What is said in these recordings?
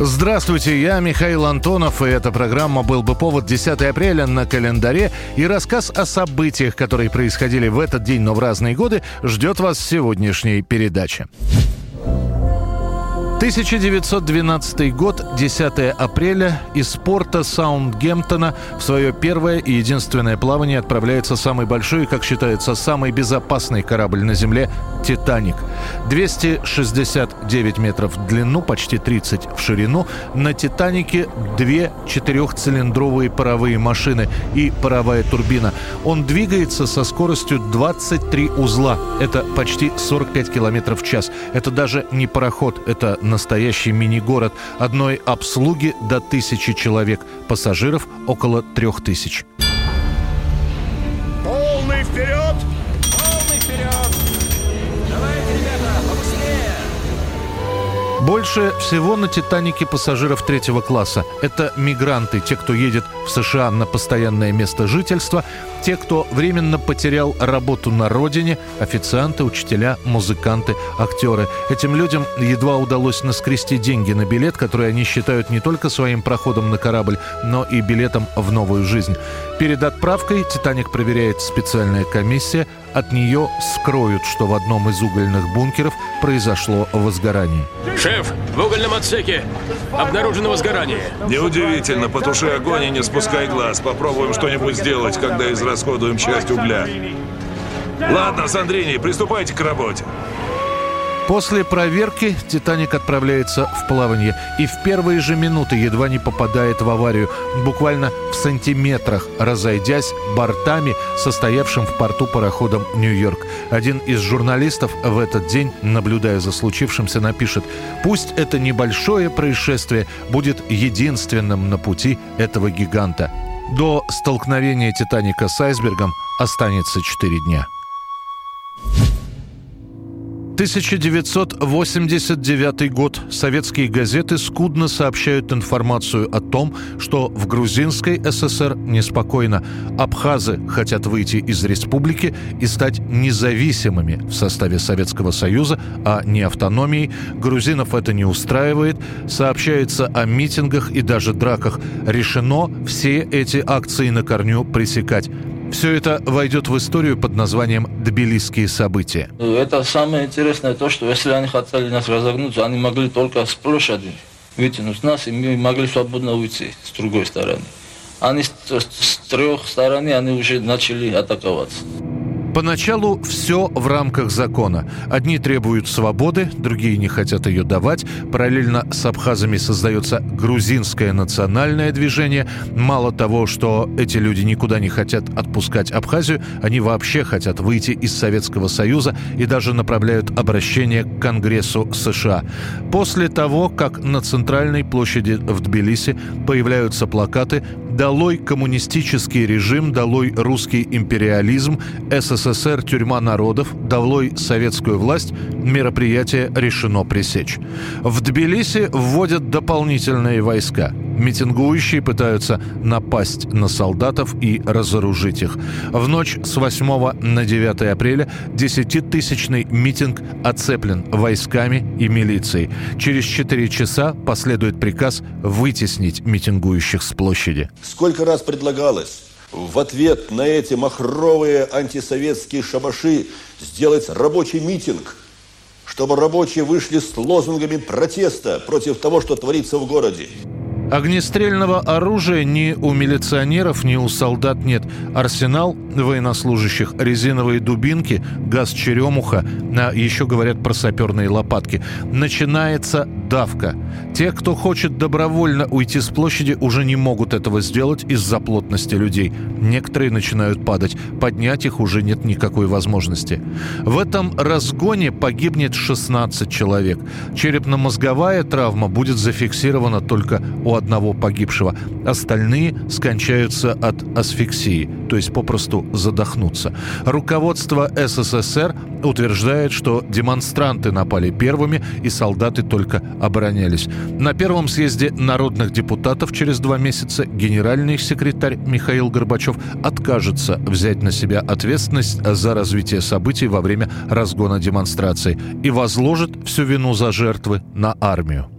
Здравствуйте, я Михаил Антонов, и эта программа «Был бы повод» 10 апреля на календаре. И рассказ о событиях, которые происходили в этот день, но в разные годы, ждет вас в сегодняшней передаче. 1912 год, 10 апреля, из порта Саундгемптона в свое первое и единственное плавание отправляется самый большой и, как считается, самый безопасный корабль на Земле «Титаник». 269 метров в длину, почти 30 в ширину. На «Титанике» две четырехцилиндровые паровые машины и паровая турбина. Он двигается со скоростью 23 узла. Это почти 45 километров в час. Это даже не пароход, это настоящий мини-город. Одной обслуги до тысячи человек. Пассажиров около трех тысяч. Больше всего на «Титанике» пассажиров третьего класса. Это мигранты, те, кто едет в США на постоянное место жительства, те, кто временно потерял работу на родине, официанты, учителя, музыканты, актеры. Этим людям едва удалось наскрести деньги на билет, который они считают не только своим проходом на корабль, но и билетом в новую жизнь. Перед отправкой «Титаник» проверяет специальная комиссия. От нее скроют, что в одном из угольных бункеров произошло возгорание. Шеф, в угольном отсеке обнаружено возгорание. Неудивительно, потуши огонь и не спускай глаз. Попробуем что-нибудь сделать, когда израсходуем часть угля. Ладно, Сандрини, приступайте к работе. После проверки «Титаник» отправляется в плавание и в первые же минуты едва не попадает в аварию, буквально в сантиметрах разойдясь бортами, состоявшим в порту пароходом «Нью-Йорк». Один из журналистов в этот день, наблюдая за случившимся, напишет «Пусть это небольшое происшествие будет единственным на пути этого гиганта». До столкновения «Титаника» с айсбергом останется 4 дня. 1989 год. Советские газеты скудно сообщают информацию о том, что в грузинской ССР неспокойно. Абхазы хотят выйти из республики и стать независимыми в составе Советского Союза, а не автономией. Грузинов это не устраивает. Сообщается о митингах и даже драках. Решено все эти акции на корню пресекать. Все это войдет в историю под названием «Тбилисские события». Это самое интересное то, что если они хотели нас разогнуть, они могли только с площади вытянуть нас, и мы могли свободно уйти с другой стороны. Они с, с трех сторон они уже начали атаковаться. Поначалу все в рамках закона. Одни требуют свободы, другие не хотят ее давать. Параллельно с абхазами создается грузинское национальное движение. Мало того, что эти люди никуда не хотят отпускать Абхазию, они вообще хотят выйти из Советского Союза и даже направляют обращение к Конгрессу США. После того, как на центральной площади в Тбилиси появляются плакаты «Долой коммунистический режим, долой русский империализм, СССР «Тюрьма народов», долой советскую власть, мероприятие решено пресечь. В Тбилиси вводят дополнительные войска. Митингующие пытаются напасть на солдатов и разоружить их. В ночь с 8 на 9 апреля десятитысячный митинг оцеплен войсками и милицией. Через 4 часа последует приказ вытеснить митингующих с площади. Сколько раз предлагалось в ответ на эти махровые антисоветские шабаши сделать рабочий митинг, чтобы рабочие вышли с лозунгами протеста против того, что творится в городе. Огнестрельного оружия ни у милиционеров, ни у солдат нет. Арсенал военнослужащих, резиновые дубинки, газ черемуха, а еще говорят про саперные лопатки. Начинается давка. Те, кто хочет добровольно уйти с площади, уже не могут этого сделать из-за плотности людей. Некоторые начинают падать. Поднять их уже нет никакой возможности. В этом разгоне погибнет 16 человек. Черепно-мозговая травма будет зафиксирована только у одного погибшего. Остальные скончаются от асфиксии, то есть попросту задохнутся. Руководство СССР утверждает, что демонстранты напали первыми и солдаты только оборонялись. На первом съезде народных депутатов через два месяца генеральный секретарь Михаил Горбачев откажется взять на себя ответственность за развитие событий во время разгона демонстрации и возложит всю вину за жертвы на армию.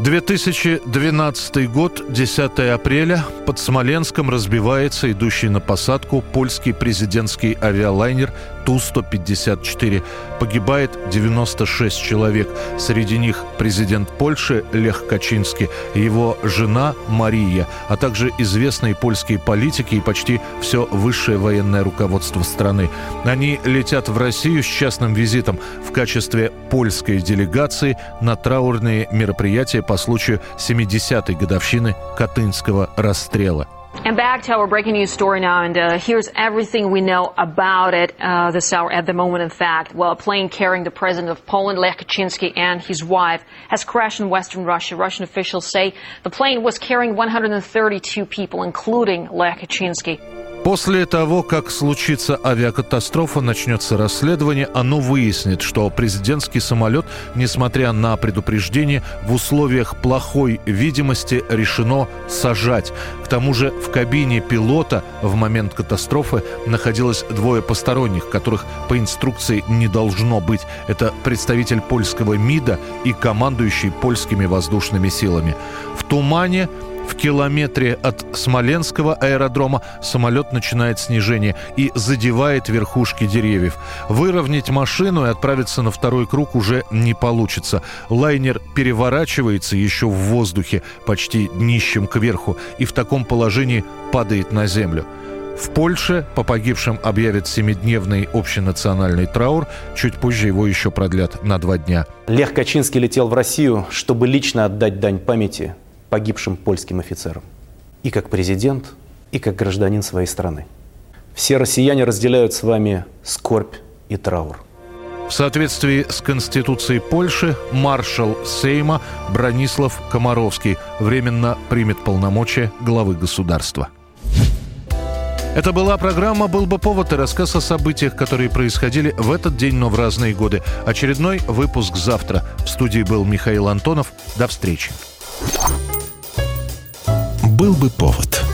2012 год, 10 апреля. Под Смоленском разбивается идущий на посадку польский президентский авиалайнер Ту-154. Погибает 96 человек. Среди них президент Польши Лех Качинский, его жена Мария, а также известные польские политики и почти все высшее военное руководство страны. Они летят в Россию с частным визитом в качестве польской делегации на траурные мероприятия по случаю 70-й годовщины Катынского расстрела. And back to our breaking news story now, and uh, here's everything we know about it uh, this hour at the moment. In fact, well, a plane carrying the president of Poland, Lech Kaczynski, and his wife has crashed in western Russia. Russian officials say the plane was carrying 132 people, including Lech Kaczynski. После того, как случится авиакатастрофа, начнется расследование, оно выяснит, что президентский самолет, несмотря на предупреждение, в условиях плохой видимости решено сажать. К тому же в кабине пилота в момент катастрофы находилось двое посторонних, которых по инструкции не должно быть. Это представитель польского МИДа и командующий польскими воздушными силами. В тумане в километре от Смоленского аэродрома самолет начинает снижение и задевает верхушки деревьев. Выровнять машину и отправиться на второй круг уже не получится. Лайнер переворачивается еще в воздухе, почти днищем кверху, и в таком положении падает на землю. В Польше по погибшим объявят семидневный общенациональный траур. Чуть позже его еще продлят на два дня. Лех Качинский летел в Россию, чтобы лично отдать дань памяти погибшим польским офицерам. И как президент, и как гражданин своей страны. Все россияне разделяют с вами скорбь и траур. В соответствии с Конституцией Польши маршал Сейма Бронислав Комаровский временно примет полномочия главы государства. Это была программа «Был бы повод» и рассказ о событиях, которые происходили в этот день, но в разные годы. Очередной выпуск завтра. В студии был Михаил Антонов. До встречи был бы повод.